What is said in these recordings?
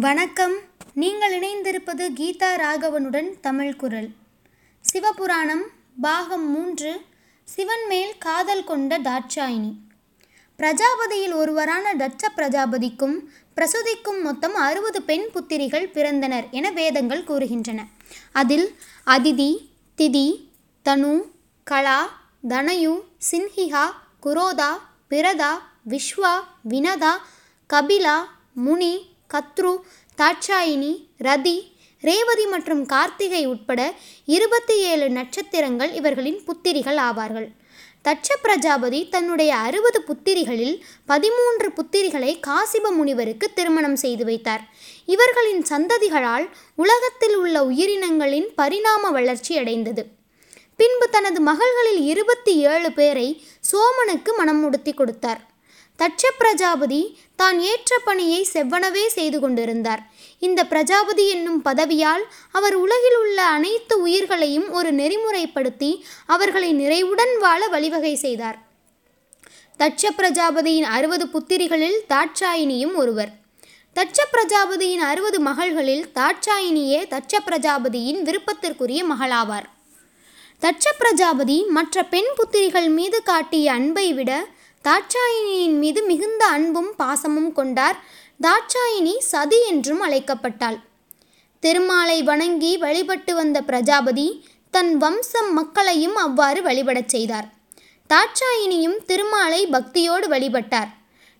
வணக்கம். நீங்கள் இணைந்திருப்பது கீதா ராகவனுடன் தமிழ் குரல். சிவபுராணம் பாகம் மூன்று சிவன் மேல் காதல் கொண்ட தாட்சாயினி. பிரஜாபதியில் ஒருவரான தட்ச பிரஜாபதிக்கும் பிரசுதிக்கும் மொத்தம் அறுபது பெண் புத்திரிகள் பிறந்தனர் என வேதங்கள் கூறுகின்றன. அதில் அதிதி திதி தனு கலா தனயு சின்ஹிகா குரோதா பிரதா விஸ்வா வினதா கபிலா முனி கத்ரு தாட்சாயினி ரதி ரேவதி மற்றும் கார்த்திகை உட்பட இருபத்தி ஏழு நட்சத்திரங்கள் இவர்களின் புத்திரிகள் ஆவார்கள். தட்ச பிரஜாபதி தன்னுடைய அறுபது புத்திரிகளில் பதிமூன்று புத்திரிகளை காசிப முனிவருக்கு திருமணம் செய்து வைத்தார். இவர்களின் சந்ததிகளால் உலகத்தில் உள்ள உயிரினங்களின் பரிணாம வளர்ச்சி அடைந்தது. பின்பு தனது மகள்களில் இருபத்தி ஏழு பேரை சோமனுக்கு மனம் முடித்தி கொடுத்தார். தட்ச பிரஜாபதி தான் ஏற்ற பணியை செவ்வனவே செய்து கொண்டிருந்தார். இந்த பிரஜாபதி என்னும் பதவியால் அவர் உலகில் உள்ள அனைத்து உயிர்களையும் ஒரு நெறிமுறைப்படுத்தி அவர்களை நிறைவுடன் வாழ வழிவகை செய்தார். தட்ச பிரஜாபதியின் அறுபது புத்திரிகளில் தாட்சாயினியும் ஒருவர். தட்ச பிரஜாபதியின் அறுபது மகள்களில் தாட்சாயினியே தட்ச பிரஜாபதியின் விருப்பத்திற்குரிய மகளாவார். தட்ச பிரஜாபதி மற்ற பெண் புத்திரிகள் மீது காட்டிய அன்பை விட தாட்சாயினியின் மீது மிகுந்த அன்பும் பாசமும் கொண்டார். தாட்சாயினி சதி என்றும் அழைக்கப்பட்டாள். திருமாலை வணங்கி வழிபட்டு வந்த பிரஜாபதி தன் வம்சம் மக்களையும் அவ்வாறு வழிபடச் செய்தார். தாட்சாயினியும் திருமாலை பக்தியோடு வழிபட்டார்.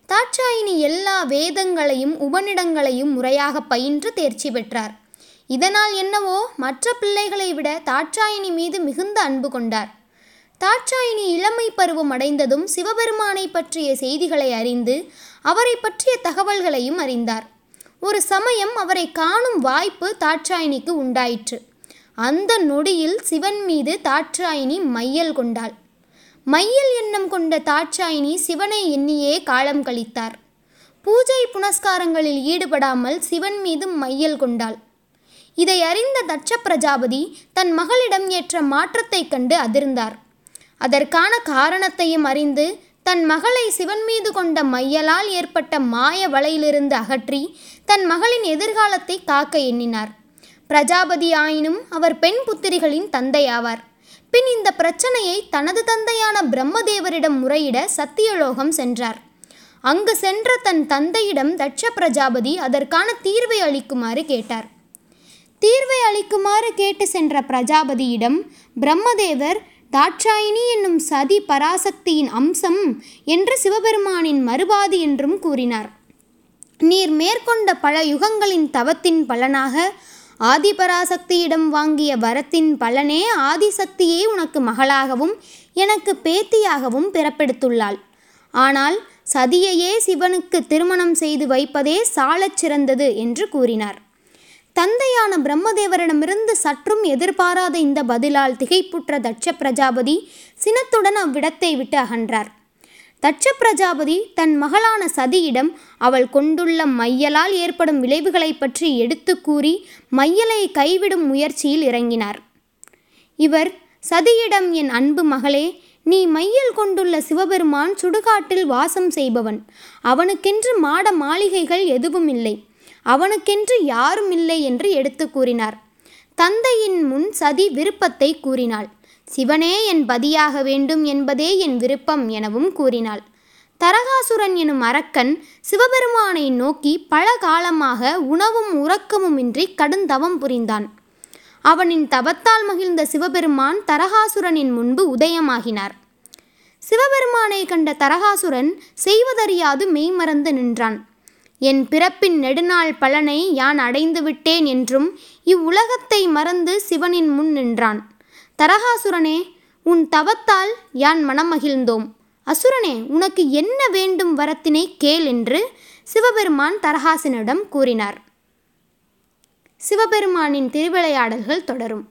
தாட்சாயினி எல்லா வேதங்களையும் உபநிடங்களையும் முறையாக பயின்று தேர்ச்சி பெற்றார். இதனால் என்னவோ மற்ற பிள்ளைகளை விட தாட்சாயினி மீது மிகுந்த அன்பு கொண்டார். தாட்சாயினி இளமை பருவம் அடைந்ததும் சிவபெருமானை பற்றிய செய்திகளை அறிந்து அவரை பற்றிய தகவல்களையும் அறிந்தார். ஒரு சமயம் அவரை காணும் வாய்ப்பு தாட்சாயினிக்கு உண்டாயிற்று. அந்த நொடியில் சிவன் மீது தாட்சாயினி மையல் கொண்டாள். மையல் எண்ணம் கொண்ட தாட்சாயினி சிவனை எண்ணியே காலம் கழித்தார். பூஜை புனஸ்காரங்களில் ஈடுபடாமல் சிவன் மீது மையல் கொண்டாள். இதை அறிந்த தட்ச பிரஜாபதி தன் மகளிடம் ஏற்ற மாற்றத்தைக் கண்டு அதிர்ந்தார். அதற்கான காரணத்தையும் அறிந்து தன் மகளை சிவன் மீது கொண்ட மையலால் ஏற்பட்ட மாய வலையிலிருந்து அகற்றி தன் மகளின் எதிர்காலத்தை காக்க எண்ணினார். பிரஜாபதி ஆயினும் அவர் பெண் புத்திரிகளின் தந்தையாவார் பின் இந்த பிரச்சனையை தனது தந்தையான பிரம்மதேவரிடம் முறையிட சத்தியலோகம் சென்றார். அங்கு சென்ற தன் தந்தையிடம் தட்ச பிரஜாபதி அதற்கான தீர்வை அளிக்குமாறு கேட்டார். தீர்வை அளிக்குமாறு கேட்டு சென்ற பிரஜாபதியிடம் பிரம்மதேவர் தாட்சாயினி என்னும் சதி பராசக்தியின் அம்சம் என்று சிவபெருமானின் மறுபாதி என்றும் கூறினார். நீர் மேற்கொண்ட பல யுகங்களின் தவத்தின் பலனாக ஆதிபராசக்தியிடம் வாங்கிய வரத்தின் பலனே ஆதிசக்தியே உனக்கு மகளாகவும் எனக்கு பேத்தியாகவும் பிறப்பெடுத்துள்ளாள். ஆனால் சதியையே சிவனுக்கு திருமணம் செய்து வைப்பதே சாலச் சிறந்தது என்று கூறினார். தந்தையான பிரம்மதேவரிடமிருந்து சற்றும் எதிர்பாராத இந்த பதிலால் திகைப்புற்ற தட்ச பிரஜாபதி சினத்துடன் அவ்விடத்தை விட்டு அகன்றார். தட்ச பிரஜாபதி தன் மகளான சதியிடம் அவள் கொண்டுள்ள மையலால் ஏற்படும் விளைவுகளை பற்றி எடுத்து கூறி மையலை கைவிடும் முயற்சியில் இறங்கினார். இவர் சதியிடம் என் அன்பு மகளே நீ மையல் கொண்டுள்ள சிவபெருமான் சுடுகாட்டில் வாசம் செய்பவன். அவனுக்கென்று மாட மாளிகைகள் எதுவும் இல்லை அவனுக்கென்று யாரும் இல்லை என்று எடுத்து கூறினார். தந்தையின் முன் சதி விருப்பத்தை கூறினாள். சிவனே என் பதியாக வேண்டும் என்பதே என் விருப்பம் எனவும் கூறினாள். தரகாசுரன் எனும் அரக்கன் சிவபெருமானை நோக்கி பல காலமாக உணவும் உறக்கமுமின்றி கடுந்தவம் புரிந்தான். அவனின் தவத்தால் மகிழ்ந்த சிவபெருமான் தரகாசுரனின் முன்பு உதயமாகினார். சிவபெருமானை கண்ட தரகாசுரன் செய்வதறியாது மெய்மறந்து நின்றான். என் பிறப்பின் நெடுநாள் பலனை யான் அடைந்து விட்டேன் என்றும் இவ்வுலகத்தை மறந்து சிவனின் முன் நின்றான். தரகாசுரனே உன் தவத்தால் யான் மனம் மகிழ்ந்தோம் அசுரனே உனக்கு என்ன வேண்டும் வரத்தினை கேள் என்று சிவபெருமான் தரகாசனிடம் கூறினார். சிவபெருமானின் திருவிளையாடல்கள் தொடரும்.